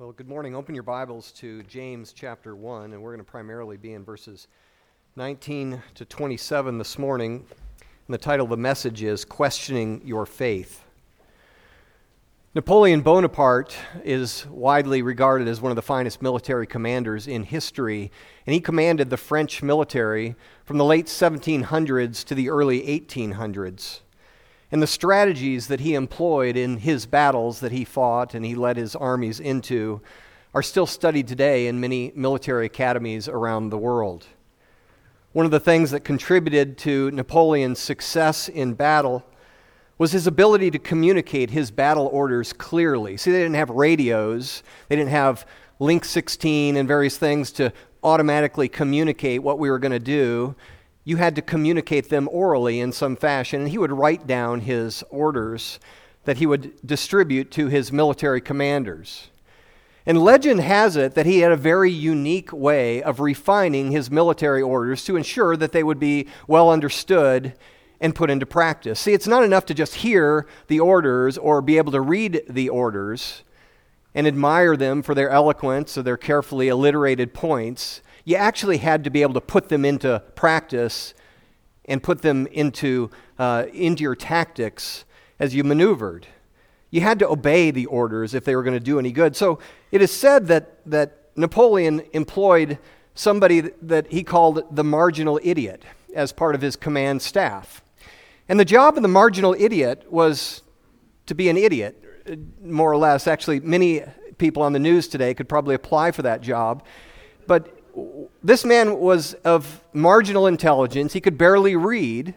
Well, good morning. Open your Bibles to James chapter 1, and we're going to primarily be in verses 19 to 27 this morning. And the title of the message is Questioning Your Faith. Napoleon Bonaparte is widely regarded as one of the finest military commanders in history, and he commanded the French military from the late 1700s to the early 1800s. And the strategies that he employed in his battles that he fought and he led his armies into are still studied today in many military academies around the world. One of the things that contributed to Napoleon's success in battle was his ability to communicate his battle orders clearly. See, they didn't have radios, they didn't have Link 16 and various things to automatically communicate what we were going to do you had to communicate them orally in some fashion. And he would write down his orders that he would distribute to his military commanders. And legend has it that he had a very unique way of refining his military orders to ensure that they would be well understood and put into practice. See, it's not enough to just hear the orders or be able to read the orders and admire them for their eloquence or their carefully alliterated points you actually had to be able to put them into practice and put them into, uh, into your tactics as you maneuvered. You had to obey the orders if they were going to do any good. So it is said that, that Napoleon employed somebody that he called the marginal idiot as part of his command staff. And the job of the marginal idiot was to be an idiot, more or less. Actually, many people on the news today could probably apply for that job. But this man was of marginal intelligence. He could barely read.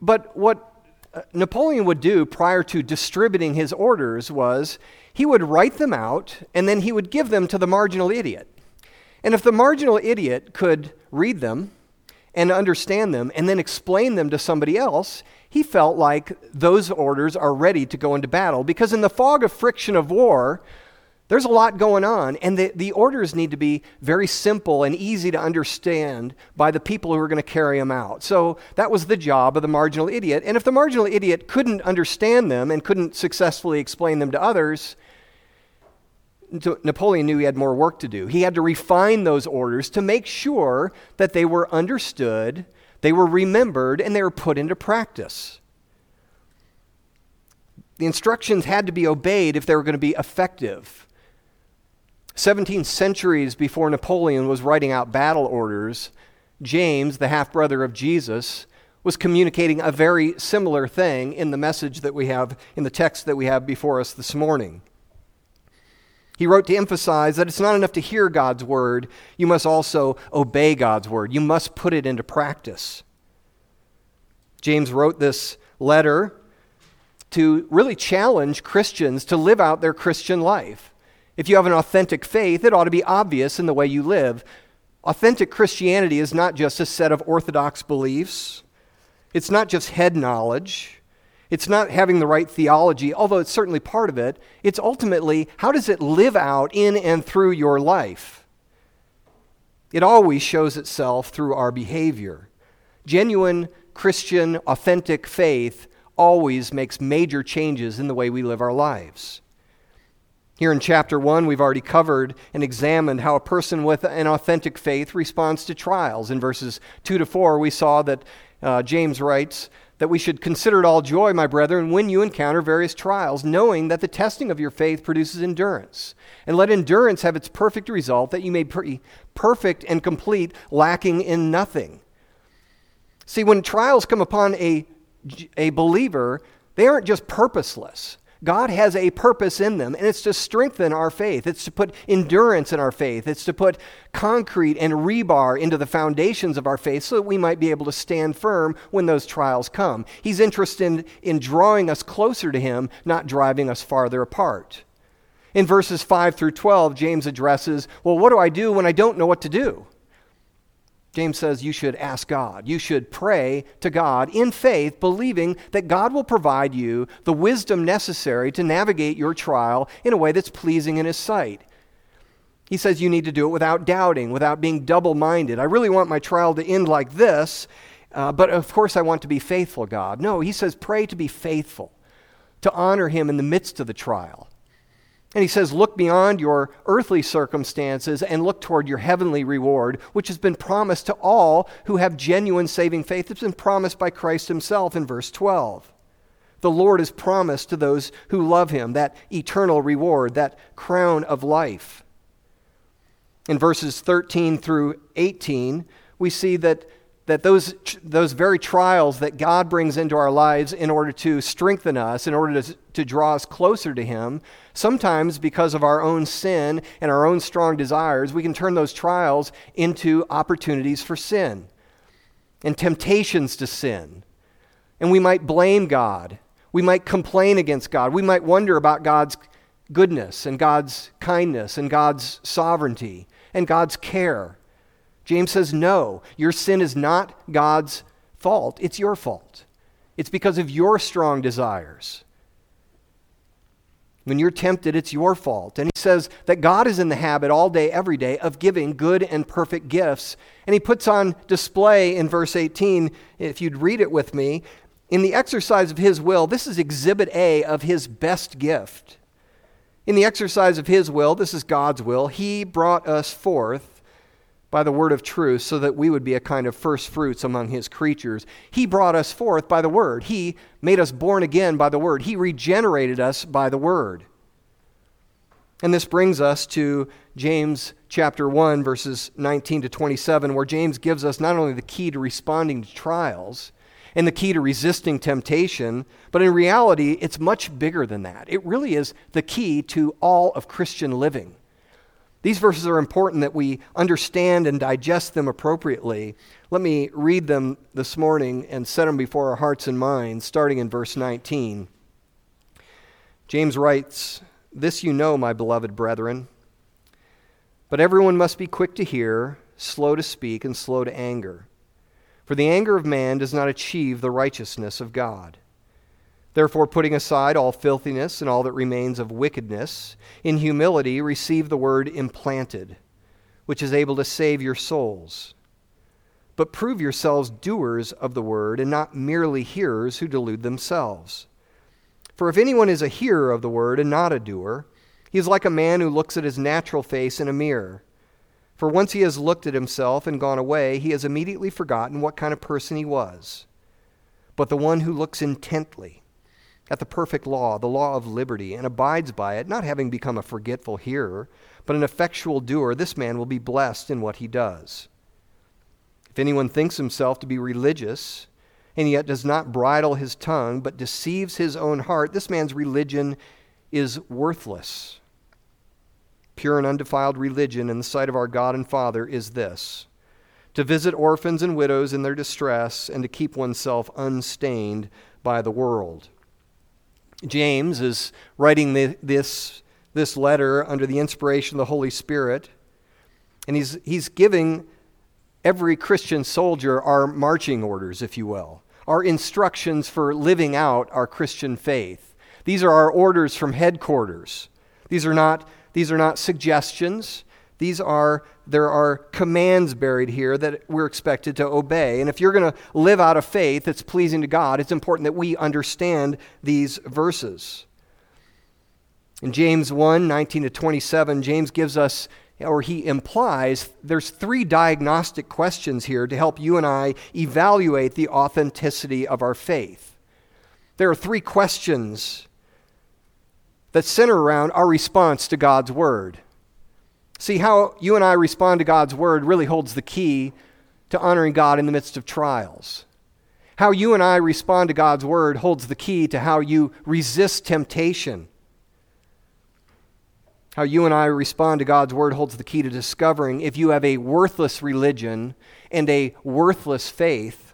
But what uh, Napoleon would do prior to distributing his orders was he would write them out and then he would give them to the marginal idiot. And if the marginal idiot could read them and understand them and then explain them to somebody else, he felt like those orders are ready to go into battle. Because in the fog of friction of war, there's a lot going on, and the, the orders need to be very simple and easy to understand by the people who are going to carry them out. So that was the job of the marginal idiot. And if the marginal idiot couldn't understand them and couldn't successfully explain them to others, Napoleon knew he had more work to do. He had to refine those orders to make sure that they were understood, they were remembered, and they were put into practice. The instructions had to be obeyed if they were going to be effective. 17 centuries before Napoleon was writing out battle orders, James, the half brother of Jesus, was communicating a very similar thing in the message that we have, in the text that we have before us this morning. He wrote to emphasize that it's not enough to hear God's word, you must also obey God's word. You must put it into practice. James wrote this letter to really challenge Christians to live out their Christian life. If you have an authentic faith, it ought to be obvious in the way you live. Authentic Christianity is not just a set of orthodox beliefs, it's not just head knowledge. It's not having the right theology, although it's certainly part of it. It's ultimately how does it live out in and through your life? It always shows itself through our behavior. Genuine Christian, authentic faith always makes major changes in the way we live our lives. Here in chapter 1, we've already covered and examined how a person with an authentic faith responds to trials. In verses 2 to 4, we saw that uh, James writes that we should consider it all joy, my brethren, when you encounter various trials, knowing that the testing of your faith produces endurance. And let endurance have its perfect result, that you may be perfect and complete, lacking in nothing. See, when trials come upon a, a believer, they aren't just purposeless. God has a purpose in them, and it's to strengthen our faith. It's to put endurance in our faith. It's to put concrete and rebar into the foundations of our faith so that we might be able to stand firm when those trials come. He's interested in, in drawing us closer to Him, not driving us farther apart. In verses 5 through 12, James addresses, Well, what do I do when I don't know what to do? James says you should ask God. You should pray to God in faith, believing that God will provide you the wisdom necessary to navigate your trial in a way that's pleasing in His sight. He says you need to do it without doubting, without being double minded. I really want my trial to end like this, uh, but of course I want to be faithful, God. No, he says pray to be faithful, to honor Him in the midst of the trial. And he says, Look beyond your earthly circumstances and look toward your heavenly reward, which has been promised to all who have genuine saving faith. It's been promised by Christ himself in verse 12. The Lord has promised to those who love him that eternal reward, that crown of life. In verses 13 through 18, we see that that those, those very trials that God brings into our lives in order to strengthen us, in order to, to draw us closer to Him, sometimes because of our own sin and our own strong desires, we can turn those trials into opportunities for sin and temptations to sin. And we might blame God. We might complain against God. We might wonder about God's goodness and God's kindness and God's sovereignty and God's care. James says, no, your sin is not God's fault, it's your fault. It's because of your strong desires. When you're tempted, it's your fault. And he says that God is in the habit all day, every day, of giving good and perfect gifts. And he puts on display in verse 18, if you'd read it with me, in the exercise of his will, this is exhibit A of his best gift. In the exercise of his will, this is God's will, he brought us forth by the word of truth so that we would be a kind of first fruits among his creatures. He brought us forth by the word. He made us born again by the word. He regenerated us by the word. And this brings us to James chapter 1, verses 19 to 27, where James gives us not only the key to responding to trials and the key to resisting temptation, but in reality, it's much bigger than that. It really is the key to all of Christian living. These verses are important that we understand and digest them appropriately. Let me read them this morning and set them before our hearts and minds, starting in verse 19. James writes, This you know, my beloved brethren. But everyone must be quick to hear, slow to speak, and slow to anger. For the anger of man does not achieve the righteousness of God. Therefore, putting aside all filthiness and all that remains of wickedness, in humility receive the word implanted, which is able to save your souls. But prove yourselves doers of the word, and not merely hearers who delude themselves. For if anyone is a hearer of the word and not a doer, he is like a man who looks at his natural face in a mirror. For once he has looked at himself and gone away, he has immediately forgotten what kind of person he was. But the one who looks intently, at the perfect law, the law of liberty, and abides by it, not having become a forgetful hearer, but an effectual doer, this man will be blessed in what he does. If anyone thinks himself to be religious, and yet does not bridle his tongue, but deceives his own heart, this man's religion is worthless. Pure and undefiled religion in the sight of our God and Father is this to visit orphans and widows in their distress, and to keep oneself unstained by the world. James is writing the, this, this letter under the inspiration of the Holy Spirit, and he's, he's giving every Christian soldier our marching orders, if you will, our instructions for living out our Christian faith. These are our orders from headquarters. These are not, these are not suggestions. These are there are commands buried here that we're expected to obey. And if you're going to live out a faith that's pleasing to God, it's important that we understand these verses. In James 1 19 to 27, James gives us, or he implies, there's three diagnostic questions here to help you and I evaluate the authenticity of our faith. There are three questions that center around our response to God's Word. See, how you and I respond to God's word really holds the key to honoring God in the midst of trials. How you and I respond to God's word holds the key to how you resist temptation. How you and I respond to God's word holds the key to discovering if you have a worthless religion and a worthless faith,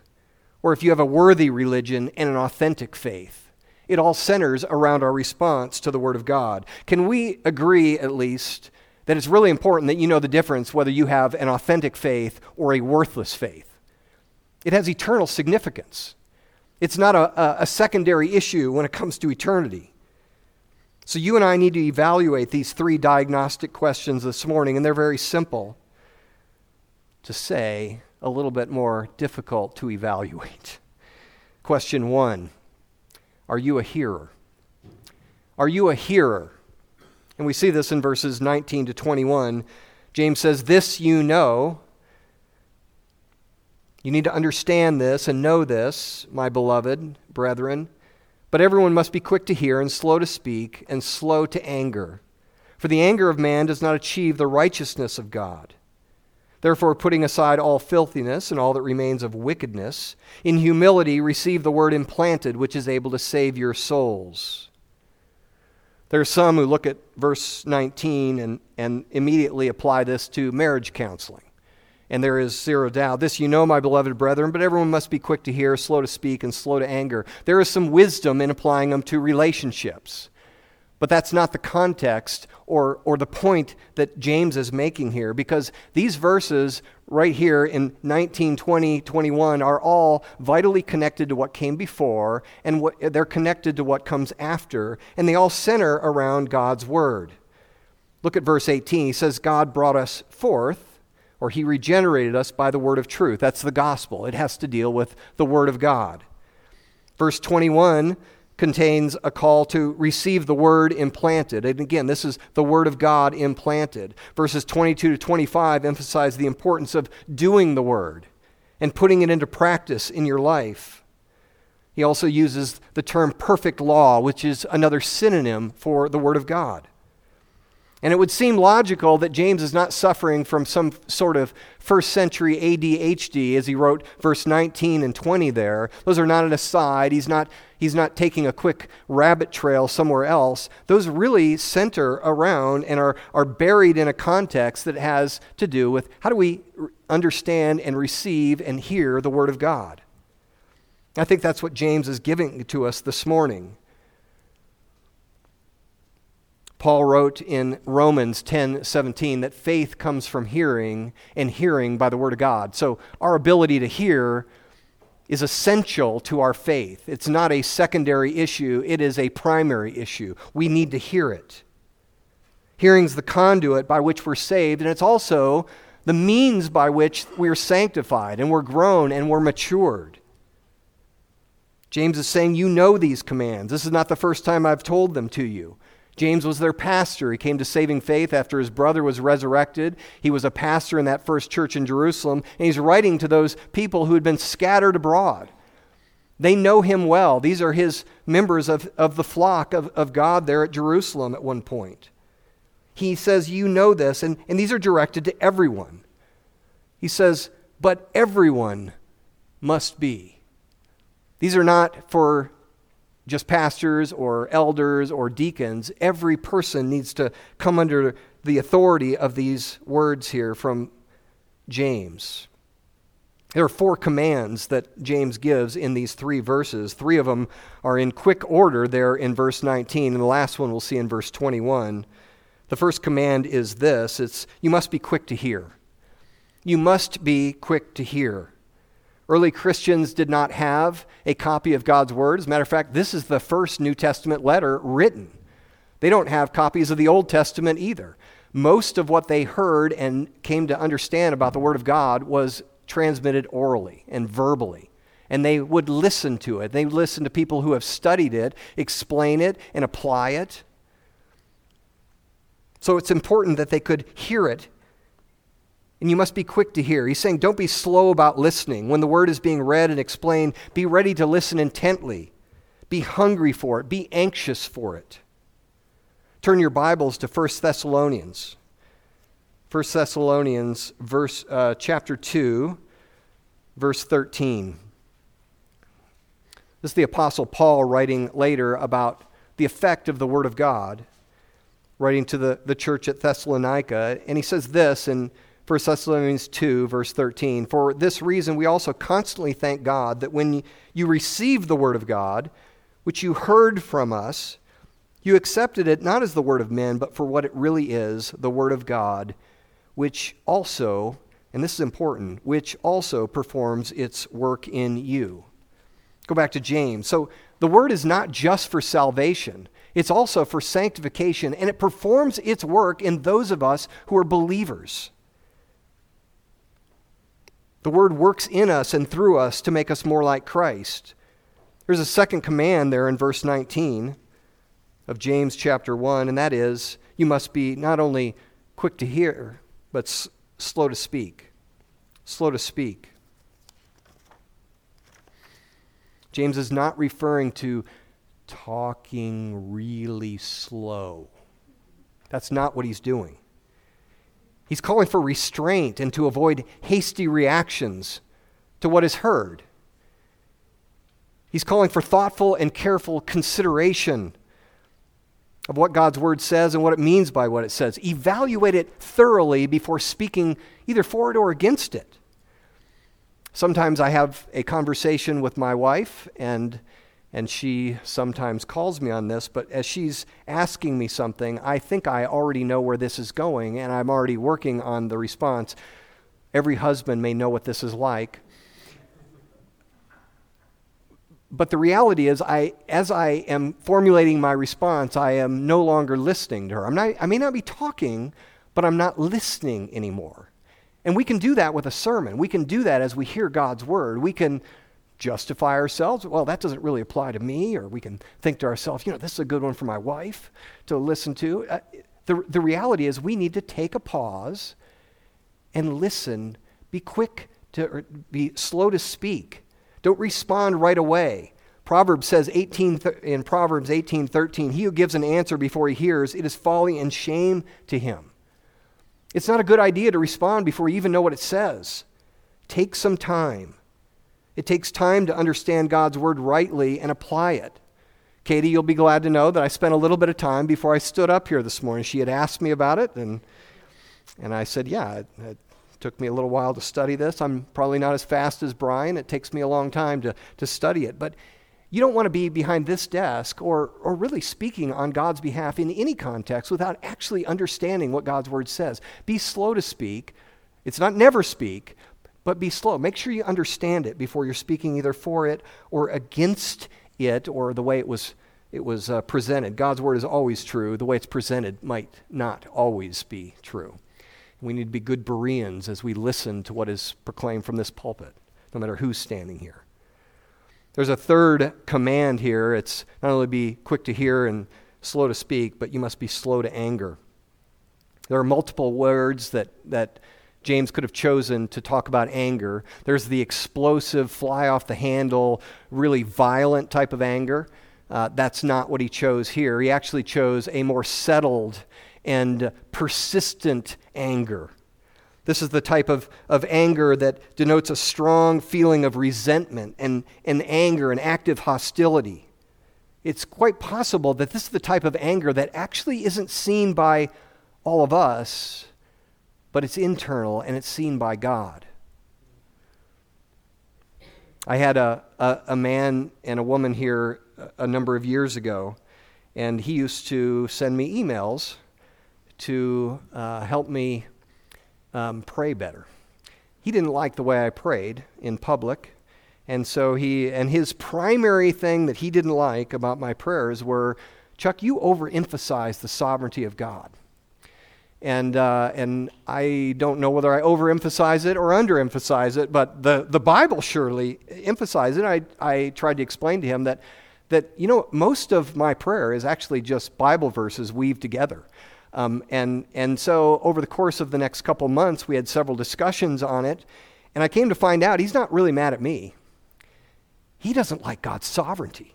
or if you have a worthy religion and an authentic faith. It all centers around our response to the Word of God. Can we agree, at least, that it's really important that you know the difference whether you have an authentic faith or a worthless faith. It has eternal significance. It's not a, a, secondary issue when it comes to eternity. So, you and I need to evaluate these three diagnostic questions this morning, and they're very simple to say, a little bit more difficult to evaluate. Question one Are you a hearer? Are you a hearer? And we see this in verses 19 to 21. James says, This you know. You need to understand this and know this, my beloved brethren. But everyone must be quick to hear and slow to speak and slow to anger. For the anger of man does not achieve the righteousness of God. Therefore, putting aside all filthiness and all that remains of wickedness, in humility receive the word implanted, which is able to save your souls. There are some who look at verse 19 and, and immediately apply this to marriage counseling. And there is zero doubt. This you know, my beloved brethren, but everyone must be quick to hear, slow to speak, and slow to anger. There is some wisdom in applying them to relationships. But that's not the context or, or the point that James is making here, because these verses right here in 19, 20, 21 are all vitally connected to what came before, and what, they're connected to what comes after, and they all center around God's Word. Look at verse 18. He says, God brought us forth, or He regenerated us by the Word of truth. That's the gospel, it has to deal with the Word of God. Verse 21 contains a call to receive the word implanted. And again, this is the word of God implanted. Verses 22 to 25 emphasize the importance of doing the word and putting it into practice in your life. He also uses the term perfect law, which is another synonym for the word of God. And it would seem logical that James is not suffering from some sort of first century ADHD as he wrote verse 19 and 20 there. Those are not an aside. He's not, he's not taking a quick rabbit trail somewhere else. Those really center around and are, are buried in a context that has to do with how do we understand and receive and hear the Word of God. I think that's what James is giving to us this morning. Paul wrote in Romans 10 17 that faith comes from hearing, and hearing by the Word of God. So our ability to hear is essential to our faith. It's not a secondary issue, it is a primary issue. We need to hear it. Hearing's the conduit by which we're saved, and it's also the means by which we're sanctified and we're grown and we're matured. James is saying, You know these commands. This is not the first time I've told them to you. James was their pastor. He came to saving faith after his brother was resurrected. He was a pastor in that first church in Jerusalem, and he's writing to those people who had been scattered abroad. They know him well. These are his members of, of the flock of, of God there at Jerusalem at one point. He says, You know this, and, and these are directed to everyone. He says, But everyone must be. These are not for just pastors or elders or deacons. Every person needs to come under the authority of these words here from James. There are four commands that James gives in these three verses. Three of them are in quick order there in verse 19, and the last one we'll see in verse 21. The first command is this it's you must be quick to hear. You must be quick to hear. Early Christians did not have a copy of God's Word. As a matter of fact, this is the first New Testament letter written. They don't have copies of the Old Testament either. Most of what they heard and came to understand about the Word of God was transmitted orally and verbally. And they would listen to it. They listen to people who have studied it, explain it, and apply it. So it's important that they could hear it and you must be quick to hear. He's saying, don't be slow about listening. When the word is being read and explained, be ready to listen intently. Be hungry for it. Be anxious for it. Turn your Bibles to 1 Thessalonians. 1 Thessalonians, verse, uh, chapter 2, verse 13. This is the Apostle Paul writing later about the effect of the Word of God, writing to the, the church at Thessalonica. And he says this in 1 Thessalonians 2, verse 13. For this reason, we also constantly thank God that when you received the word of God, which you heard from us, you accepted it not as the word of men, but for what it really is the word of God, which also, and this is important, which also performs its work in you. Go back to James. So the word is not just for salvation, it's also for sanctification, and it performs its work in those of us who are believers. The Word works in us and through us to make us more like Christ. There's a second command there in verse 19 of James chapter 1, and that is, you must be not only quick to hear, but s- slow to speak. Slow to speak. James is not referring to talking really slow. That's not what he's doing. He's calling for restraint and to avoid hasty reactions to what is heard. He's calling for thoughtful and careful consideration of what God's word says and what it means by what it says. Evaluate it thoroughly before speaking either for it or against it. Sometimes I have a conversation with my wife, and, and she sometimes calls me on this, but as she's asking me something, I think I already know where this is going, and I'm already working on the response. Every husband may know what this is like but the reality is, I, as I am formulating my response, I am no longer listening to her. I'm not, I may not be talking, but I'm not listening anymore. And we can do that with a sermon. We can do that as we hear God's word. We can justify ourselves. Well, that doesn't really apply to me. Or we can think to ourselves, you know, this is a good one for my wife to listen to. Uh, the, the reality is, we need to take a pause and listen. Be quick to, be slow to speak don't respond right away. Proverbs says 18 in Proverbs 18:13, he who gives an answer before he hears, it is folly and shame to him. It's not a good idea to respond before you even know what it says. Take some time. It takes time to understand God's word rightly and apply it. Katie, you'll be glad to know that I spent a little bit of time before I stood up here this morning. She had asked me about it, and, and I said, Yeah, it, took me a little while to study this. I'm probably not as fast as Brian. It takes me a long time to, to study it. But you don't want to be behind this desk or, or really speaking on God's behalf in any context without actually understanding what God's word says. Be slow to speak. It's not never speak, but be slow. Make sure you understand it before you're speaking either for it or against it or the way it was, it was uh, presented. God's word is always true. The way it's presented might not always be true. We need to be good Bereans as we listen to what is proclaimed from this pulpit, no matter who's standing here. There's a third command here. It's not only be quick to hear and slow to speak, but you must be slow to anger. There are multiple words that, that James could have chosen to talk about anger. There's the explosive, fly off the handle, really violent type of anger. Uh, that's not what he chose here. He actually chose a more settled and persistent anger. This is the type of, of anger that denotes a strong feeling of resentment and, and anger and active hostility. It's quite possible that this is the type of anger that actually isn't seen by all of us, but it's internal and it's seen by God. I had a, a, a man and a woman here a number of years ago, and he used to send me emails to uh, help me um, pray better. He didn't like the way I prayed in public. And so he, and his primary thing that he didn't like about my prayers were Chuck, you overemphasize the sovereignty of God. And, uh, and I don't know whether I overemphasize it or underemphasize it, but the, the Bible surely emphasizes it. I, I tried to explain to him that, that, you know, most of my prayer is actually just Bible verses weaved together. Um, and, and so over the course of the next couple months, we had several discussions on it. And I came to find out he's not really mad at me. He doesn't like God's sovereignty.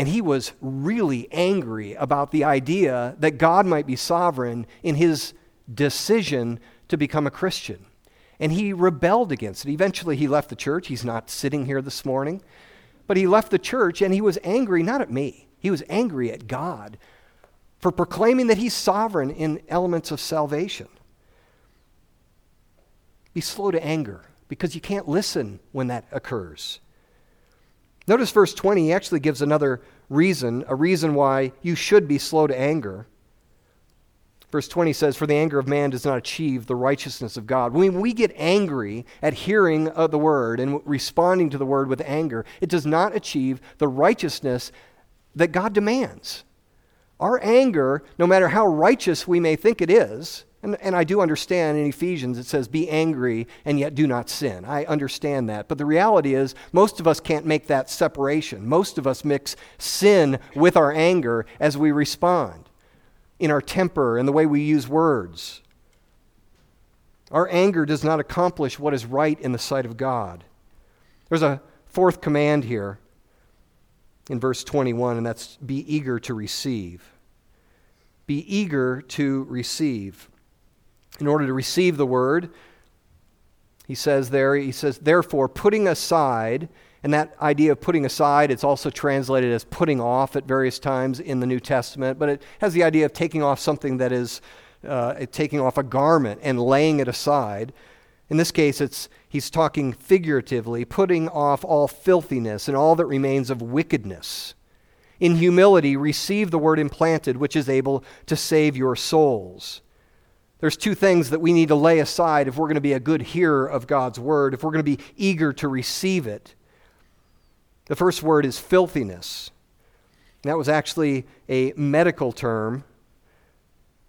And he was really angry about the idea that God might be sovereign in his decision to become a Christian. And he rebelled against it. Eventually, he left the church. He's not sitting here this morning. But he left the church and he was angry not at me, he was angry at God for proclaiming that he's sovereign in elements of salvation. Be slow to anger because you can't listen when that occurs. Notice verse 20, he actually gives another reason, a reason why you should be slow to anger. Verse 20 says, For the anger of man does not achieve the righteousness of God. When we get angry at hearing of the word and responding to the word with anger, it does not achieve the righteousness that God demands. Our anger, no matter how righteous we may think it is, and, and I do understand in Ephesians it says, be angry and yet do not sin. I understand that. But the reality is, most of us can't make that separation. Most of us mix sin with our anger as we respond. in our temper and the way we use words. Our anger does not accomplish what is right in the sight of God. There's a fourth command here in verse 21, and that's be eager to receive. Be eager to receive. In order to receive the word, he says there, he says, therefore, putting aside, and that idea of putting aside, it's also translated as putting off at various times in the New Testament, but it has the idea of taking off something that is uh, taking off a garment and laying it aside. In this case, it's, he's talking figuratively, putting off all filthiness and all that remains of wickedness. In humility, receive the word implanted, which is able to save your souls. There's two things that we need to lay aside if we're going to be a good hearer of God's word, if we're going to be eager to receive it. The first word is filthiness. That was actually a medical term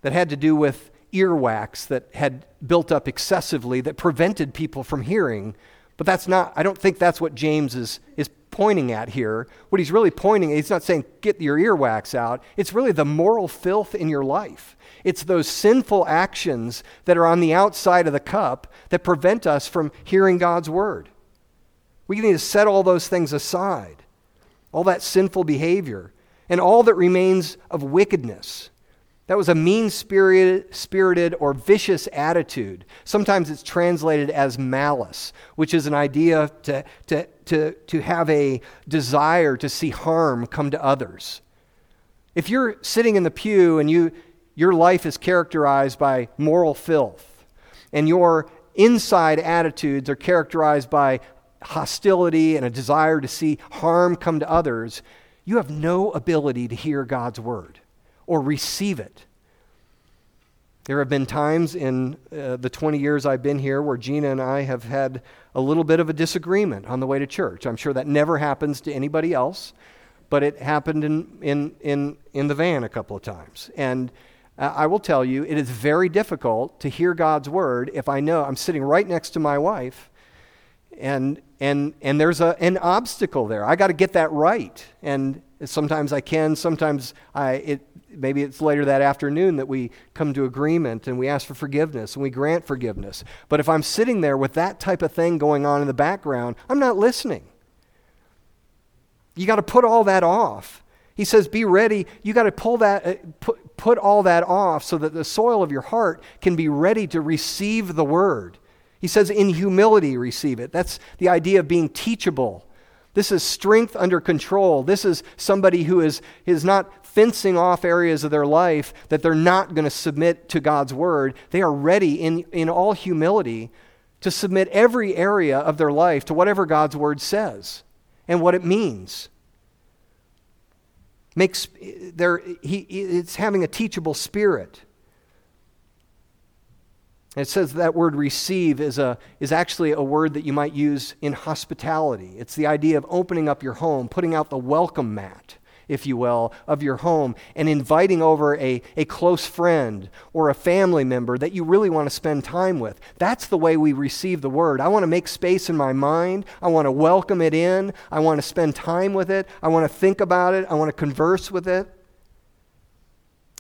that had to do with earwax that had built up excessively that prevented people from hearing. But that's not, I don't think that's what James is, is pointing at here. What he's really pointing, he's not saying get your earwax out. It's really the moral filth in your life. It's those sinful actions that are on the outside of the cup that prevent us from hearing God's word. We need to set all those things aside, all that sinful behavior, and all that remains of wickedness. That was a mean spirited or vicious attitude. Sometimes it's translated as malice, which is an idea to, to, to, to have a desire to see harm come to others. If you're sitting in the pew and you, your life is characterized by moral filth, and your inside attitudes are characterized by hostility and a desire to see harm come to others, you have no ability to hear God's word or receive it. There have been times in uh, the 20 years I've been here where Gina and I have had a little bit of a disagreement on the way to church. I'm sure that never happens to anybody else, but it happened in, in, in, in the van a couple of times. And uh, I will tell you, it is very difficult to hear God's word if I know I'm sitting right next to my wife and, and, and there's a, an obstacle there. I got to get that right. And sometimes I can, sometimes I, it, maybe it's later that afternoon that we come to agreement and we ask for forgiveness and we grant forgiveness. But if I'm sitting there with that type of thing going on in the background, I'm not listening. You got to put all that off. He says, Be ready. You got to pull that, uh, put, put all that off so that the soil of your heart can be ready to receive the word. He says, In humility, receive it. That's the idea of being teachable. This is strength under control. This is somebody who is, is not fencing off areas of their life that they're not going to submit to God's word. They are ready in, in all humility to submit every area of their life to whatever God's word says and what it means. Makes there he it's having a teachable spirit. it says that word receive is, a, is actually a word that you might use in hospitality. It's the idea of opening up your home, putting out the welcome mat if you will, of your home and inviting over a, a close friend or a family member that you really want to spend time with. That's the way we receive the word. I want to make space in my mind. I want to welcome it in. I want to spend time with it. I want to think about it. I want to converse with it.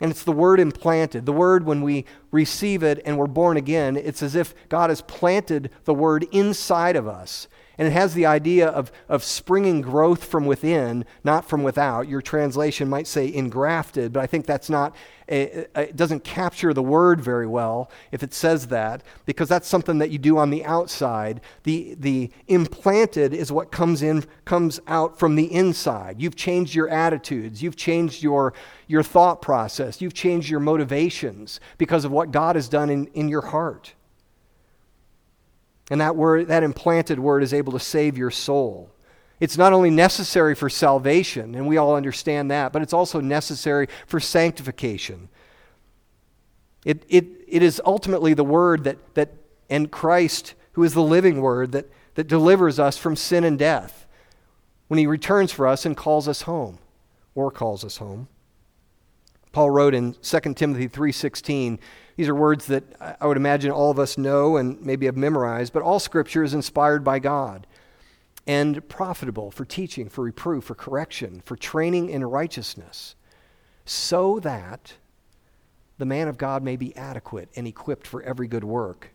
And it's the word implanted. The word, when we receive it and we're born again, it's as if God has planted the word inside of us. And it has the idea of, of springing growth from within, not from without. Your translation might say engrafted, but I think that's not, a, a, it doesn't capture the word very well if it says that, because that's something that you do on the outside. The, the implanted is what comes in, comes out from the inside. You've changed your attitudes, you've changed your, your thought process, you've changed your motivations because of what God has done in, in your heart. And that word, that implanted word is able to save your soul. It's not only necessary for salvation, and we all understand that, but it's also necessary for sanctification. It, it, it is ultimately the word that, that, and Christ, who is the living word, that, that delivers us from sin and death when he returns for us and calls us home, or calls us home. Paul wrote in 2 Timothy 3:16, these are words that I would imagine all of us know and maybe have memorized, but all scripture is inspired by God and profitable for teaching, for reproof, for correction, for training in righteousness, so that the man of God may be adequate and equipped for every good work.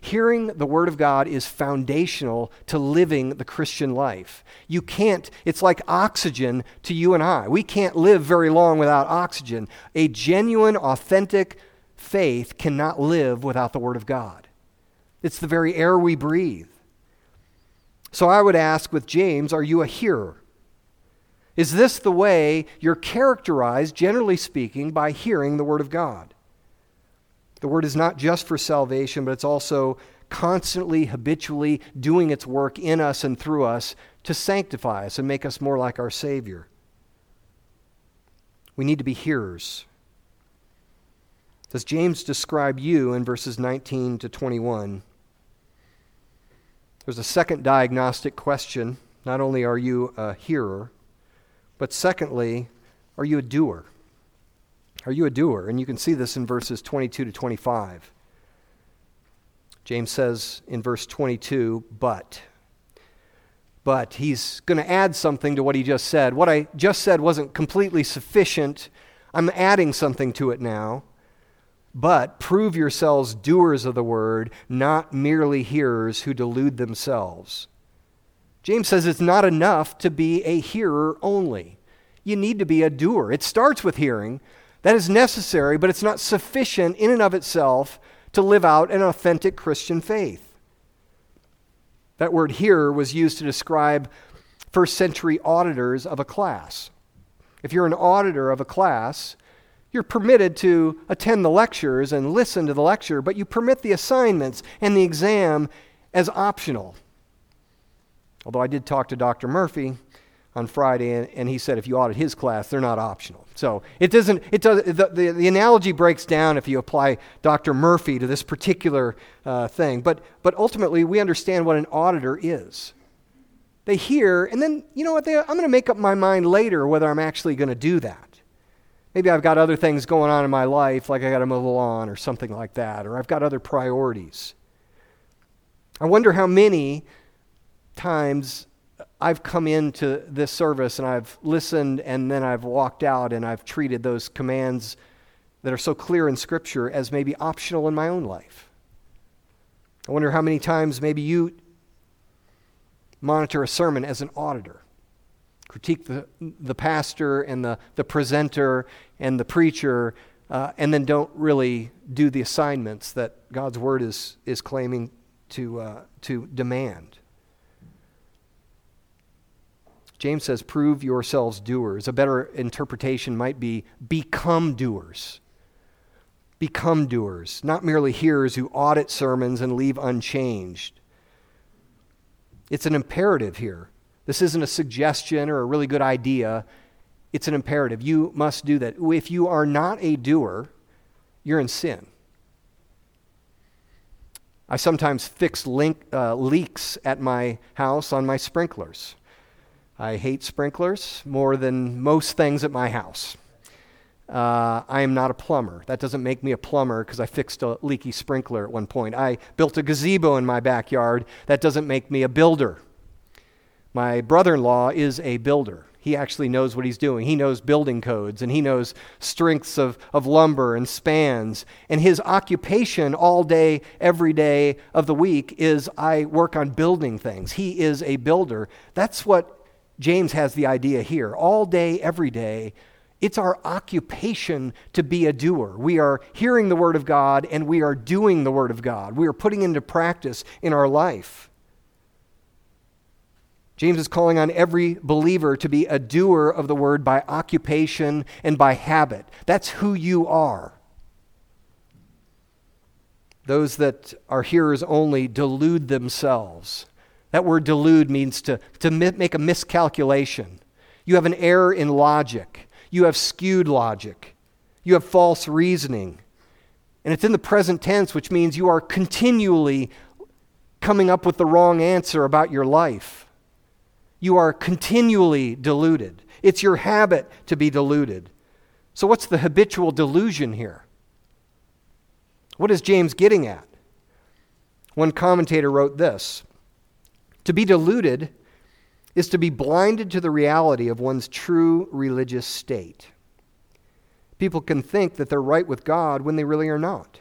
Hearing the Word of God is foundational to living the Christian life. You can't, it's like oxygen to you and I. We can't live very long without oxygen. A genuine, authentic faith cannot live without the Word of God. It's the very air we breathe. So I would ask with James, are you a hearer? Is this the way you're characterized, generally speaking, by hearing the Word of God? The Word is not just for salvation, but it's also constantly, habitually doing its work in us and through us to sanctify us and make us more like our Savior. We need to be hearers. Does James describe you in verses 19 to 21? There's a second diagnostic question. Not only are you a hearer, but secondly, are you a doer? Are you a doer? And you can see this in verses 22 to 25. James says in verse 22, but. But he's going to add something to what he just said. What I just said wasn't completely sufficient. I'm adding something to it now. But prove yourselves doers of the word, not merely hearers who delude themselves. James says it's not enough to be a hearer only. You need to be a doer. It starts with hearing. That is necessary, but it's not sufficient in and of itself to live out an authentic Christian faith. That word hearer was used to describe first century auditors of a class. If you're an auditor of a class, you're permitted to attend the lectures and listen to the lecture, but you permit the assignments and the exam as optional. Although I did talk to Dr. Murphy on Friday, and, and, he said if you audit his class, they're not optional. So it doesn't, it does, the, the, the analogy breaks down if you apply Dr. Murphy to this particular uh, thing. But, but ultimately, we understand what an auditor is. They hear, and then, you know what, they, I'm going to make up my mind later whether I'm actually going to do that. Maybe I've got other things going on in my life, like I got to mow the lawn or something like that, or I've got other priorities. I wonder how many times I've come into this service and I've listened and then I've walked out and I've treated those commands that are so clear in Scripture as maybe optional in my own life. I wonder how many times maybe you monitor a sermon as an auditor, critique the, the pastor and the, the presenter and the preacher, uh, and then don't really do the assignments that God's Word is, is claiming to, uh, to demand. James says, prove yourselves doers. A better interpretation might be become doers. Become doers, not merely hearers who audit sermons and leave unchanged. It's an imperative here. This isn't a suggestion or a really good idea. It's an imperative. You must do that. If you are not a doer, you're in sin. I sometimes fix link, uh, leaks at my house on my sprinklers. I hate sprinklers more than most things at my house. Uh, I am not a plumber. That doesn't make me a plumber because I fixed a leaky sprinkler at one point. I built a gazebo in my backyard. That doesn't make me a builder. My brother in law is a builder. He actually knows what he's doing. He knows building codes and he knows strengths of, of lumber and spans. And his occupation all day, every day of the week is I work on building things. He is a builder. That's what James has the idea here. All day, every day, it's our occupation to be a doer. We are hearing the Word of God and we are doing the Word of God. We are putting into practice in our life. James is calling on every believer to be a doer of the Word by occupation and by habit. That's who you are. Those that are hearers only delude themselves. That word delude means to, to make a miscalculation. You have an error in logic. You have skewed logic. You have false reasoning. And it's in the present tense, which means you are continually coming up with the wrong answer about your life. You are continually deluded. It's your habit to be deluded. So, what's the habitual delusion here? What is James getting at? One commentator wrote this to be deluded is to be blinded to the reality of one's true religious state. People can think that they're right with God when they really are not.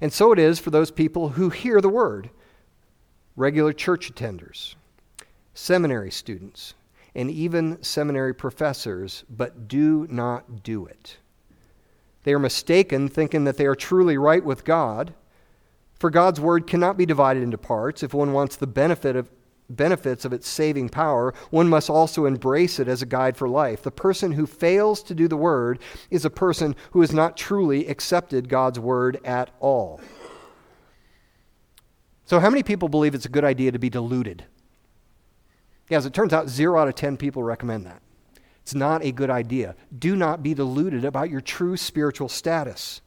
And so it is for those people who hear the word regular church attenders, seminary students, and even seminary professors, but do not do it. They are mistaken, thinking that they are truly right with God. For God's word cannot be divided into parts. If one wants the benefit of, benefits of its saving power, one must also embrace it as a guide for life. The person who fails to do the word is a person who has not truly accepted God's word at all. So, how many people believe it's a good idea to be deluded? As it turns out, zero out of 10 people recommend that. It's not a good idea. Do not be deluded about your true spiritual status.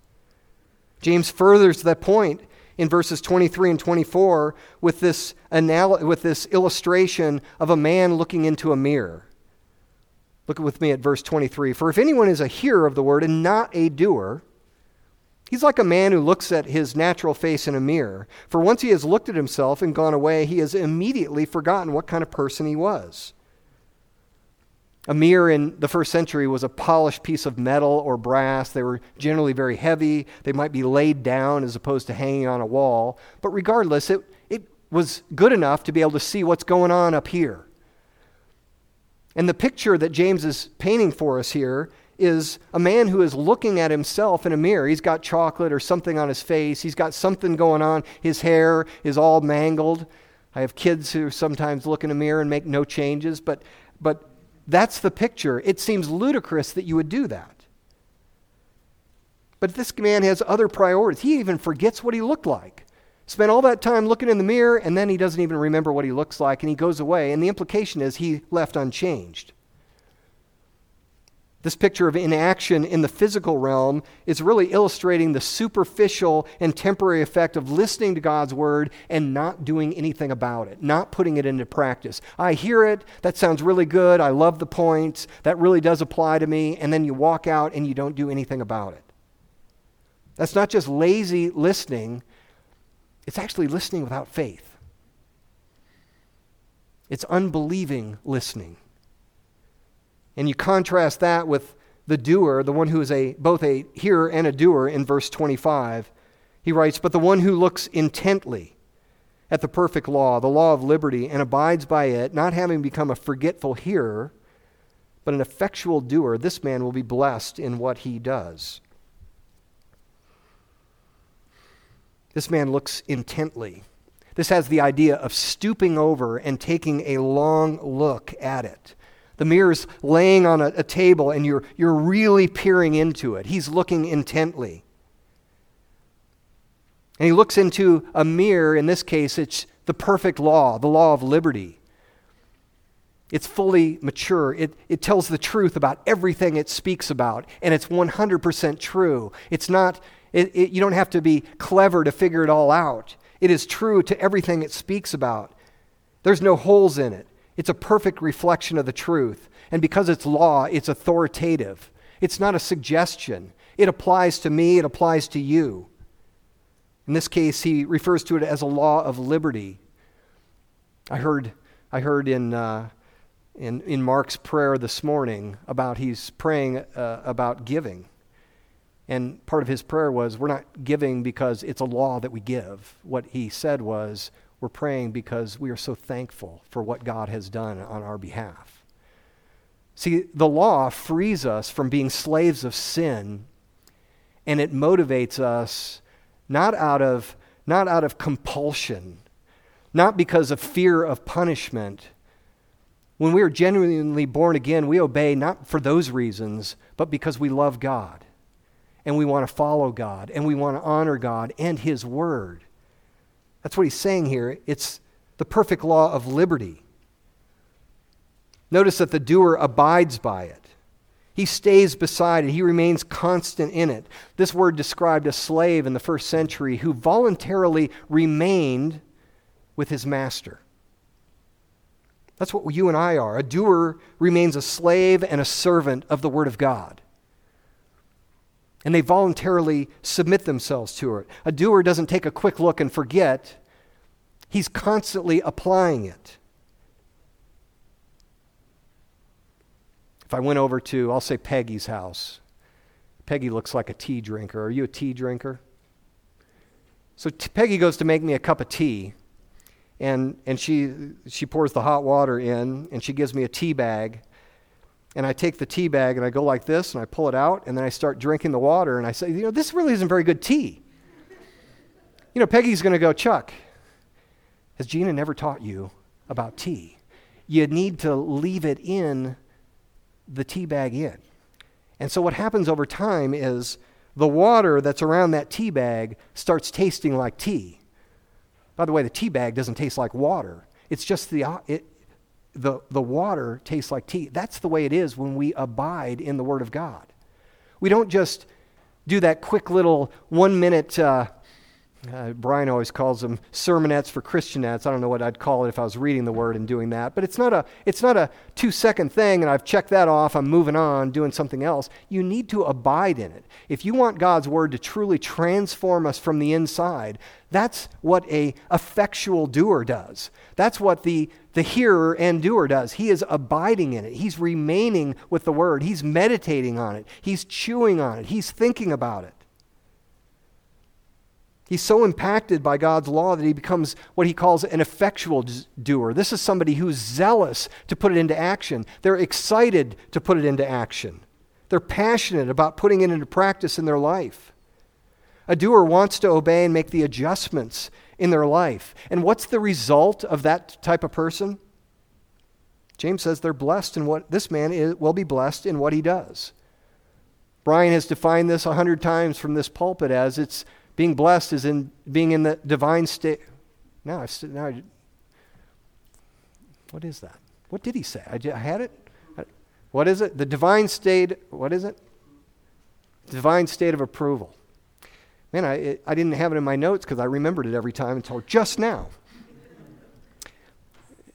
James furthers that point in verses 23 and 24 with this, anal- with this illustration of a man looking into a mirror. Look with me at verse 23. For if anyone is a hearer of the word and not a doer, He's like a man who looks at his natural face in a mirror. For once he has looked at himself and gone away, he has immediately forgotten what kind of person he was. A mirror in the first century was a polished piece of metal or brass. They were generally very heavy. They might be laid down as opposed to hanging on a wall. But regardless, it, it was good enough to be able to see what's going on up here. And the picture that James is painting for us here is a man who is looking at himself in a mirror. He's got chocolate or something on his face, he's got something going on. His hair is all mangled. I have kids who sometimes look in a mirror and make no changes, but, but that's the picture. It seems ludicrous that you would do that. But this man has other priorities. He even forgets what he looked like. Spent all that time looking in the mirror, and then he doesn't even remember what he looks like, and he goes away. And the implication is he left unchanged. This picture of inaction in the physical realm is really illustrating the superficial and temporary effect of listening to God's word and not doing anything about it, not putting it into practice. I hear it, that sounds really good, I love the points, that really does apply to me, and then you walk out and you don't do anything about it. That's not just lazy listening, it's actually listening without faith. It's unbelieving listening. And you contrast that with the doer, the one who is a, both a hearer and a doer in verse 25. He writes, But the one who looks intently at the perfect law, the law of liberty, and abides by it, not having become a forgetful hearer, but an effectual doer, this man will be blessed in what he does. This man looks intently. This has the idea of stooping over and taking a long look at it. The mirror's laying on a, a table and you're, you're really peering into it. He's looking intently. And he looks into a mirror, in this case, it's the perfect law, the law of liberty. It's fully mature. It, it tells the truth about everything it speaks about, and it's 100% true. It's not, it, it, you don't have to be clever to figure it all out. It is true to everything it speaks about. There's no holes in it. It's a perfect reflection of the truth. And because it's law, it's authoritative. It's not a suggestion. It applies to me, it applies to you. In this case, he refers to it as a law of liberty. I heard, I heard in, uh, in, in Mark's prayer this morning about he's praying uh, about giving. And part of his prayer was, We're not giving because it's a law that we give. What he said was, we're praying because we are so thankful for what God has done on our behalf. See, the law frees us from being slaves of sin, and it motivates us not out of, not out of compulsion, not because of fear of punishment. When we are genuinely born again, we obey not for those reasons, but because we love God and we want to follow God and we want to honor God and His Word. That's what he's saying here. It's the perfect law of liberty. Notice that the doer abides by it. He stays beside it. He remains constant in it. This word described a slave in the first century who voluntarily remained with his master. That's what you and I are. A doer remains a slave and a servant of the Word of God and they voluntarily submit themselves to it. A doer doesn't take a quick look and forget, he's constantly applying it. If I went over to, I'll say Peggy's house, Peggy looks like a tea drinker. Are you a tea drinker? So t- Peggy goes to make me a cup of tea, and, and she, she pours the hot water in, and she gives me a tea bag. And I take the tea bag and I go like this, and I pull it out, and then I start drinking the water, and I say, You know, this really isn't very good tea. You know, Peggy's going to go, Chuck, has Gina never taught you about tea? You need to leave it in the tea bag in. And so what happens over time is the water that's around that tea bag starts tasting like tea. By the way, the tea bag doesn't taste like water. It's just the, it, the, the water tastes like tea. That's the way it is when we abide in the Word of God. We don't just do that quick little one minute uh, uh, Brian always calls them sermonettes for Christianettes. I don't know what I'd call it if I was reading the word and doing that. But it's not a, it's not a two second thing and I've checked that off, I'm moving on, doing something else. You need to abide in it. If you want God's word to truly transform us from the inside, that's what a effectual doer does. That's what the, the hearer and doer does. He is abiding in it. He's remaining with the word. He's meditating on it. He's chewing on it. He's thinking about it. He's so impacted by God's law that he becomes what he calls an effectual doer. This is somebody who's zealous to put it into action. They're excited to put it into action. They're passionate about putting it into practice in their life. A doer wants to obey and make the adjustments in their life. And what's the result of that type of person? James says they're blessed in what this man is, will be blessed in what he does. Brian has defined this a hundred times from this pulpit as it's being blessed is in being in the divine state. Now, I, now I, what is that? What did he say? I, I had it. What is it? The divine state. What is it? Divine state of approval. Man, I, it, I didn't have it in my notes because I remembered it every time until just now.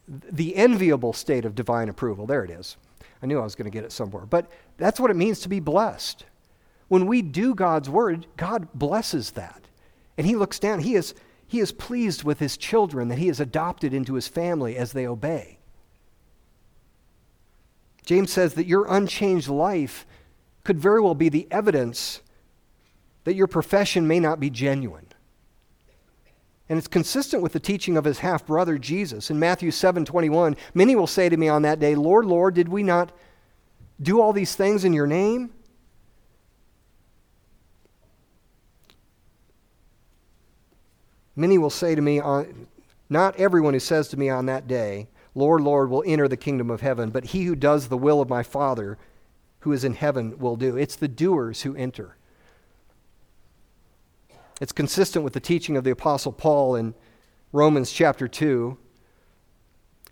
the enviable state of divine approval. There it is. I knew I was going to get it somewhere. But that's what it means to be blessed. When we do God's word, God blesses that. And he looks down. He is, he is pleased with his children that he has adopted into his family as they obey. James says that your unchanged life could very well be the evidence that your profession may not be genuine. And it's consistent with the teaching of his half brother Jesus. In Matthew 7 21, many will say to me on that day, Lord, Lord, did we not do all these things in your name? Many will say to me, on, Not everyone who says to me on that day, Lord, Lord, will enter the kingdom of heaven, but he who does the will of my Father who is in heaven will do. It's the doers who enter. It's consistent with the teaching of the Apostle Paul in Romans chapter 2,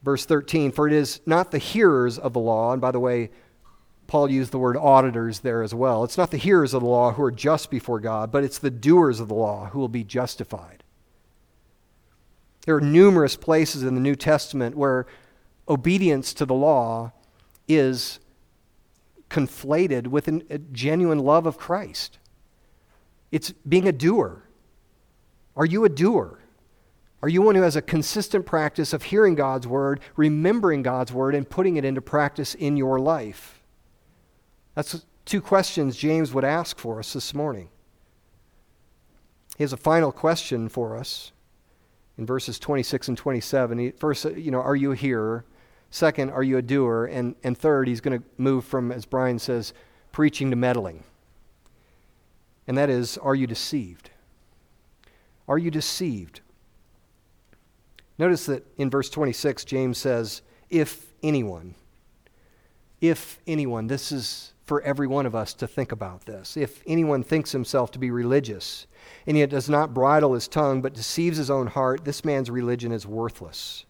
verse 13. For it is not the hearers of the law, and by the way, Paul used the word auditors there as well. It's not the hearers of the law who are just before God, but it's the doers of the law who will be justified. There are numerous places in the New Testament where obedience to the law is conflated with an, a genuine love of Christ. It's being a doer. Are you a doer? Are you one who has a consistent practice of hearing God's word, remembering God's word, and putting it into practice in your life? That's two questions James would ask for us this morning. He has a final question for us in verses 26 and 27. first, uh, you know, are you a hearer? Second, are you a doer? And, and third, he's going to move from, as Brian says, preaching to meddling. And that is, are you deceived? Are you deceived? Notice that in verse 26, James says, if anyone. If anyone. This is for every one of us to think about this. If anyone thinks himself to be religious, and yet does not bridle his tongue, but deceives his own heart, this man's religion is worthless.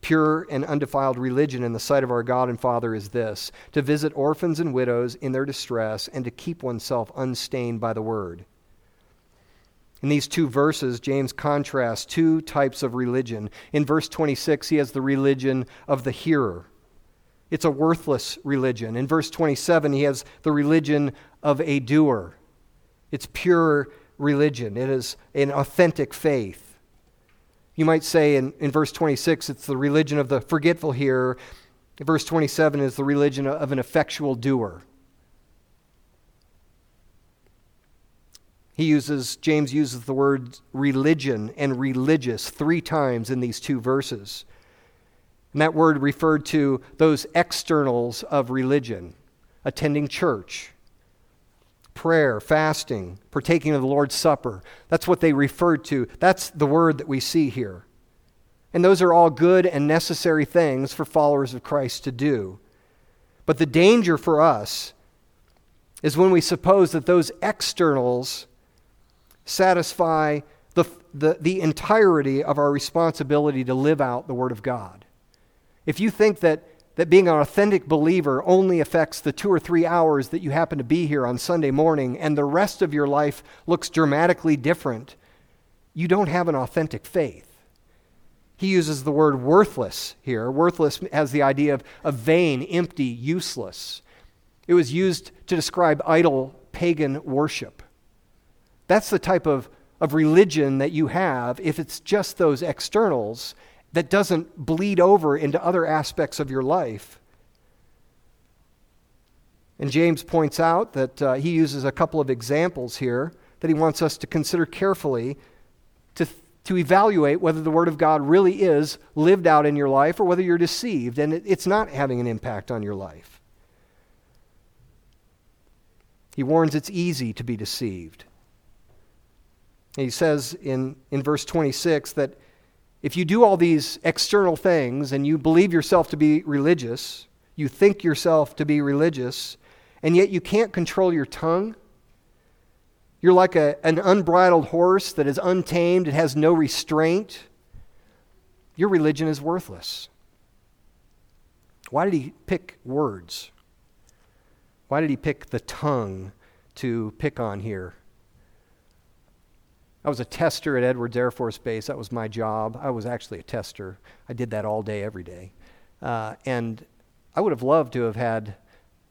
Pure and undefiled religion in the sight of our God and Father is this to visit orphans and widows in their distress and to keep oneself unstained by the word. In these two verses, James contrasts two types of religion. In verse 26, he has the religion of the hearer. It's a worthless religion. In verse 27, he has the religion of a doer. It's pure religion, it is an authentic faith. You might say in, in verse 26, it's the religion of the forgetful hearer. Verse 27 is the religion of an effectual doer. He uses, James uses the word religion and religious three times in these two verses. And that word referred to those externals of religion attending church, prayer, fasting, partaking of the Lord's Supper. That's what they referred to. That's the word that we see here. And those are all good and necessary things for followers of Christ to do. But the danger for us is when we suppose that those externals satisfy the, the, the entirety of our responsibility to live out the Word of God. If you think that, that being an authentic believer only affects the two or three hours that you happen to be here on Sunday morning and the rest of your life looks dramatically different, you don't have an authentic faith. He uses the word worthless here. Worthless has the idea of, of vain, empty, useless. It was used to describe idol pagan worship. That's the type of, of religion that you have if it's just those externals that doesn't bleed over into other aspects of your life. And James points out that uh, he uses a couple of examples here that he wants us to consider carefully to, to evaluate whether the Word of God really is lived out in your life or whether you're deceived and it, it's not having an impact on your life. He warns it's easy to be deceived. he says in, in verse 26 that if you do all these external things and you believe yourself to be religious, you think yourself to be religious, and yet you can't control your tongue, you're like a, an unbridled horse that is untamed, it has no restraint. Your religion is worthless. Why did he pick words? Why did he pick the tongue to pick on here? I was a tester at Edwards Air Force Base. That was my job. I was actually a tester. I did that all day, every day. Uh, and I would have loved to have had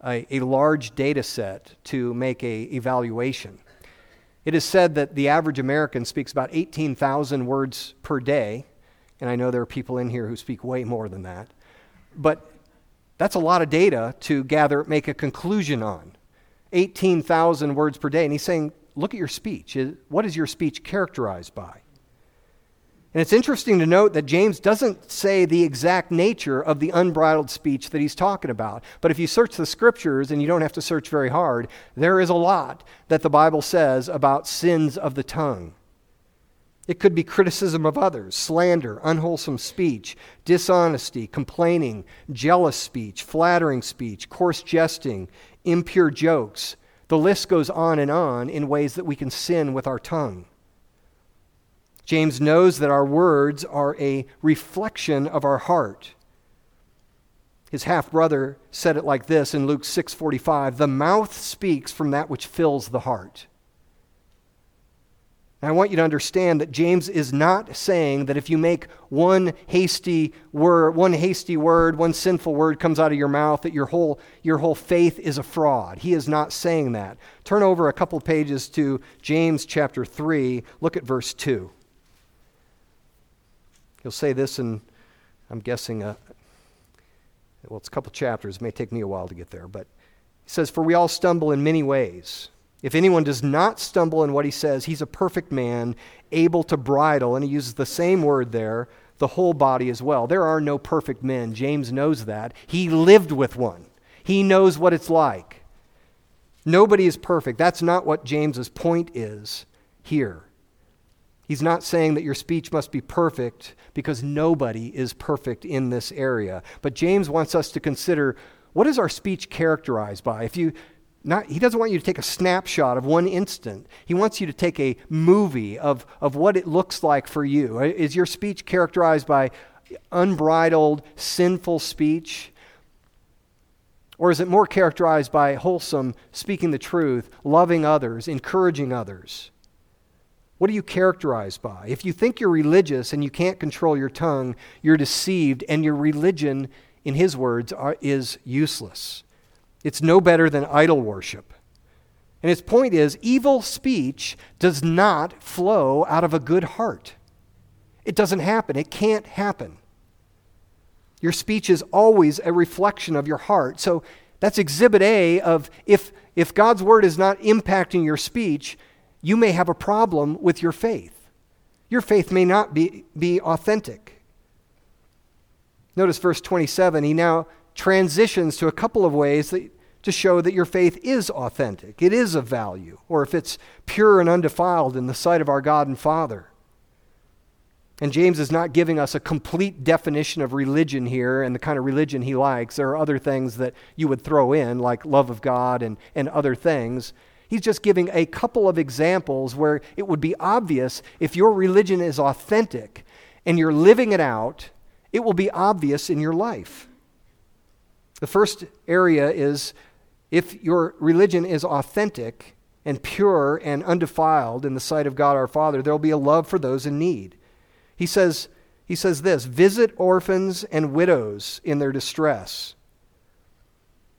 a, a large data set to make a evaluation. It is said that the average American speaks about 18,000 words per day, and I know there are people in here who speak way more than that. But that's a lot of data to gather, make a conclusion on. 18,000 words per day. And he's saying look at your speech. What is your speech characterized by? And it's interesting to note that James doesn't say the exact nature of the unbridled speech that he's talking about. But if you search the scriptures, and you don't have to search very hard, there is a lot that the Bible says about sins of the tongue. It could be criticism of others, slander, unwholesome speech, dishonesty, complaining, jealous speech, flattering speech, coarse jesting, impure jokes the list goes on and on in ways that we can sin with our tongue. James knows that our words are a reflection of our heart. His half brother said it like this in Luke 6:45, "The mouth speaks from that which fills the heart." I want you to understand that James is not saying that if you make one hasty word, one hasty word, one sinful word comes out of your mouth, that your whole, your whole faith is a fraud. He is not saying that. Turn over a couple pages to James chapter 3. Look at verse 2. He'll say this in, I'm guessing, a, well, it's a couple chapters. It may take me a while to get there. But he says, For we all stumble in many ways. If anyone does not stumble in what he says, he's a perfect man, able to bridle, and he uses the same word there, the whole body as well. There are no perfect men. James knows that. He lived with one, he knows what it's like. Nobody is perfect. That's not what James's point is here. He's not saying that your speech must be perfect because nobody is perfect in this area. But James wants us to consider what is our speech characterized by? If you not, he doesn't want you to take a snapshot of one instant. He wants you to take a movie of, of what it looks like for you. Is your speech characterized by unbridled, sinful speech? Or is it more characterized by wholesome, speaking the truth, loving others, encouraging others? What are you characterized by? If you think you're religious and you can't control your tongue, you're deceived, and your religion, in his words, are, is useless. It's no better than idol worship. And his point is evil speech does not flow out of a good heart. It doesn't happen. It can't happen. Your speech is always a reflection of your heart. So that's exhibit A of if, if God's word is not impacting your speech, you may have a problem with your faith. Your faith may not be, be authentic. Notice verse 27. He now transitions to a couple of ways that, to show that your faith is authentic, it is of value, or if it's pure and undefiled in the sight of our God and Father. And James is not giving us a complete definition of religion here and the kind of religion he likes. There are other things that you would throw in, like love of God and, and other things. He's just giving a couple of examples where it would be obvious if your religion is authentic and you're living it out, it will be obvious in your life. The first area is if your religion is authentic and pure and undefiled in the sight of God our Father, there will be a love for those in need. He says, he says this visit orphans and widows in their distress.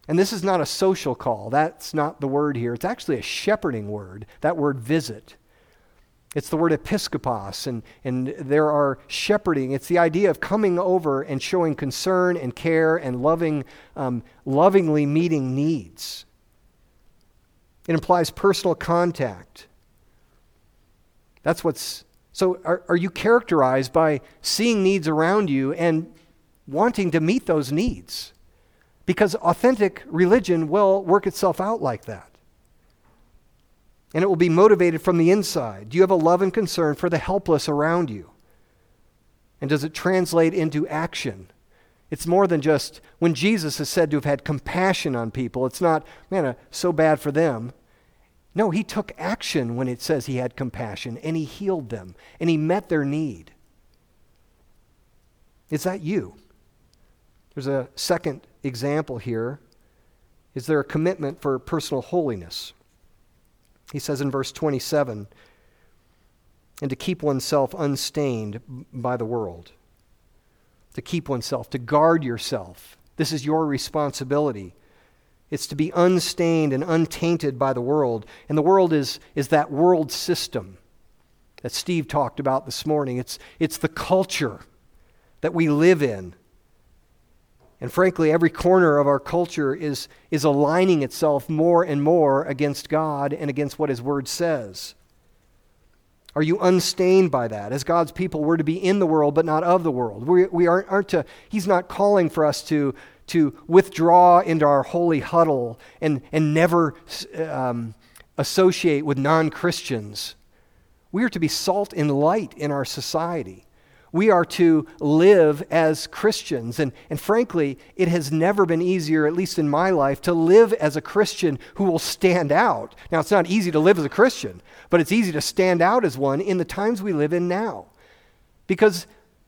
And this is not a social call. That's not the word here. It's actually a shepherding word, that word visit. It's the word episkopos, and, and there are shepherding. It's the idea of coming over and showing concern and care and loving, um, lovingly meeting needs. It implies personal contact. That's what's so, are, are you characterized by seeing needs around you and wanting to meet those needs? Because authentic religion will work itself out like that. And it will be motivated from the inside. Do you have a love and concern for the helpless around you? And does it translate into action? It's more than just when Jesus is said to have had compassion on people, it's not, man, uh, so bad for them. No, he took action when it says he had compassion and he healed them and he met their need. Is that you? There's a second example here. Is there a commitment for personal holiness? He says in verse 27 and to keep oneself unstained by the world. To keep oneself, to guard yourself. This is your responsibility. It's to be unstained and untainted by the world. And the world is, is that world system that Steve talked about this morning. It's, it's the culture that we live in. And frankly, every corner of our culture is, is aligning itself more and more against God and against what His Word says. Are you unstained by that? As God's people, we're to be in the world, but not of the world. We, we aren't, aren't to, He's not calling for us to, to withdraw into our holy huddle and, and never um, associate with non Christians. We are to be salt and light in our society. We are to live as Christians. And, and frankly, it has never been easier, at least in my life, to live as a Christian who will stand out. Now, it's not easy to live as a Christian, but it's easy to stand out as one in the times we live in now. Because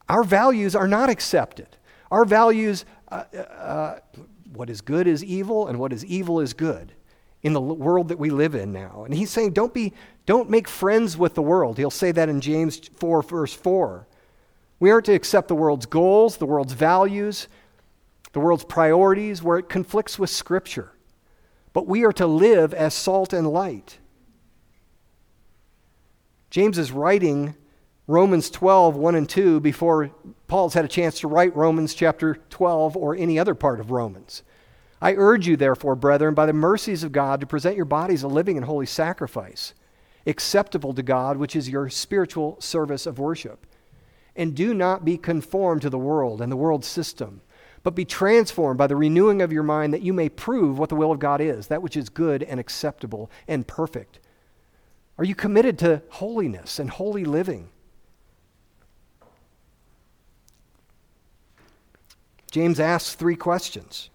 our values are not accepted. Our values uh, uh, what is good is evil and what is evil is good in the world that we live in now. And he's saying, don't, be, don't make friends with the world. He'll say that in James 4, verse 4. We aren't to accept the world's goals, the world's values, the world's priorities where it conflicts with Scripture. But we are to live as salt and light. James is writing Romans 12, 1 and 2, before Paul's had a chance to write Romans chapter 12 or any other part of Romans. I urge you, therefore, brethren, by the mercies of God, to present your bodies a living and holy sacrifice, acceptable to God, which is your spiritual service of worship. And do not be conformed to the world and the world system, but be transformed by the renewing of your mind, that you may prove what the will of God is, that which is good and acceptable and perfect. Are you committed to holiness and holy living? James asks three questions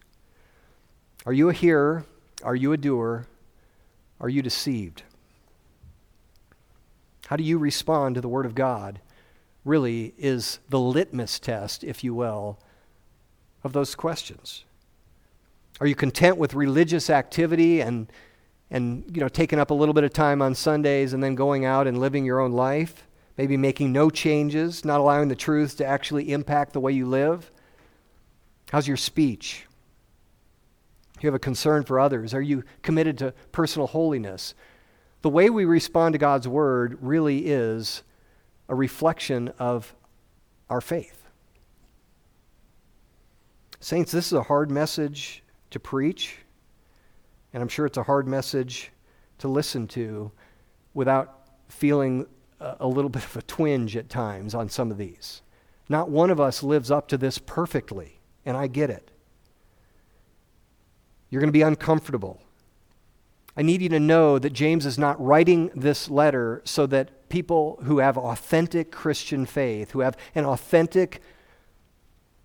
Are you a hearer? Are you a doer? Are you deceived? How do you respond to the Word of God? Really is the litmus test, if you will, of those questions. Are you content with religious activity and, and you know, taking up a little bit of time on Sundays and then going out and living your own life? Maybe making no changes, not allowing the truth to actually impact the way you live? How's your speech? You have a concern for others? Are you committed to personal holiness? The way we respond to God's word really is a reflection of our faith. Saints, this is a hard message to preach, and I'm sure it's a hard message to listen to. without feeling a little bit of a twinge at times on some of these. Not one of us lives up to this perfectly, and I get it. You're going to be uncomfortable. I need you to know that James is not writing this letter so that people who have authentic Christian faith, who have an authentic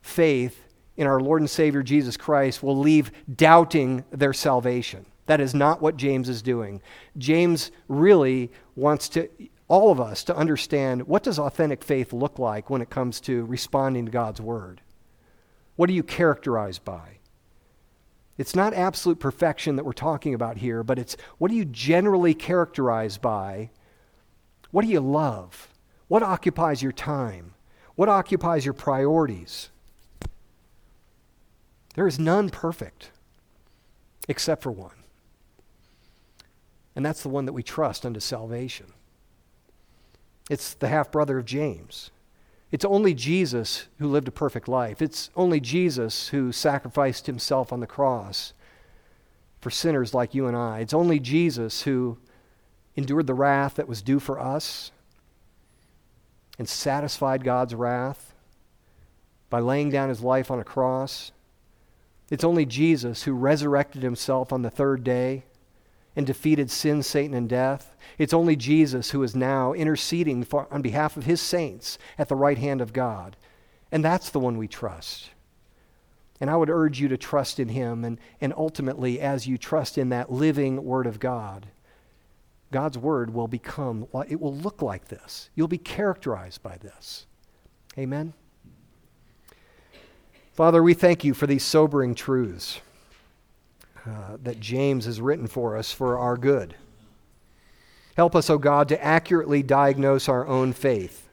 faith in our Lord and Savior Jesus Christ, will leave doubting their salvation. That is not what James is doing. James really wants to all of us to understand what does authentic faith look like when it comes to responding to God's word? What are you characterized by? It's not absolute perfection that we're talking about here, but it's what do you generally characterize by? What do you love? What occupies your time? What occupies your priorities? There is none perfect except for one. And that's the one that we trust unto salvation. It's the half brother of James. It's only Jesus who lived a perfect life. It's only Jesus who sacrificed himself on the cross for sinners like you and I. It's only Jesus who endured the wrath that was due for us and satisfied God's wrath by laying down his life on a cross. It's only Jesus who resurrected himself on the third day and defeated sin, Satan, and death. It's only Jesus who is now interceding for, on behalf of his saints at the right hand of God. And that's the one we trust. And I would urge you to trust in him. And, and ultimately, as you trust in that living Word of God, God's Word will become, it will look like this. You'll be characterized by this. Amen. Father, we thank you for these sobering truths uh, that James has written for us for our good. Help us, O oh God, to accurately diagnose our own faith.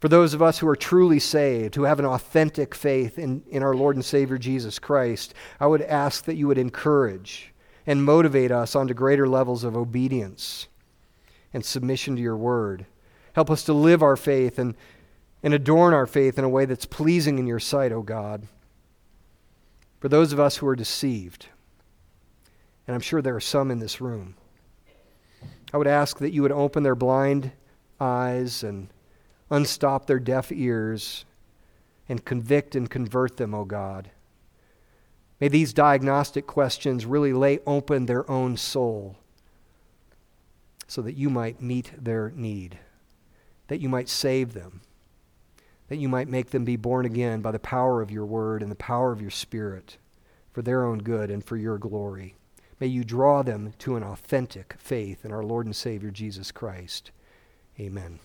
For those of us who are truly saved, who have an authentic faith in, in our Lord and Savior Jesus Christ, I would ask that you would encourage and motivate us onto greater levels of obedience and submission to your word. Help us to live our faith and, and adorn our faith in a way that's pleasing in your sight, O oh God for those of us who are deceived, and I'm sure there are some in this room, I would ask that you would open their blind eyes and unstop their deaf ears and convict and convert them, O God. May these diagnostic questions really lay open their own soul so that you might meet their need, that you might save them that you might make them be born again by the power of your word and the power of your spirit for their own good and for your glory. May you draw them to an authentic faith in our Lord and Savior Jesus Christ. Amen.